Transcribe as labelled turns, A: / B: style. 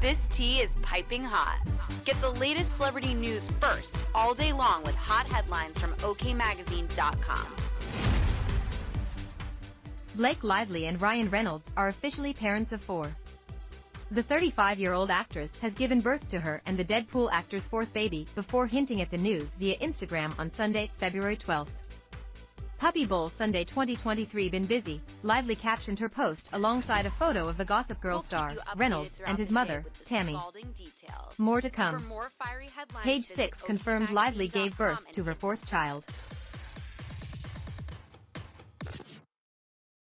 A: This tea is piping hot. Get the latest celebrity news first all day long with hot headlines from OKMagazine.com.
B: Blake Lively and Ryan Reynolds are officially parents of four. The 35-year-old actress has given birth to her and the Deadpool actor's fourth baby before hinting at the news via Instagram on Sunday, February 12. Puppy Bowl Sunday 2023 been busy, Lively captioned her post alongside a photo of the Gossip Girl
A: We'll
B: star, Reynolds, and his mother, Tammy. More to come.
A: more fiery
B: Page 6 confirmed Lively gave birth to her fourth child.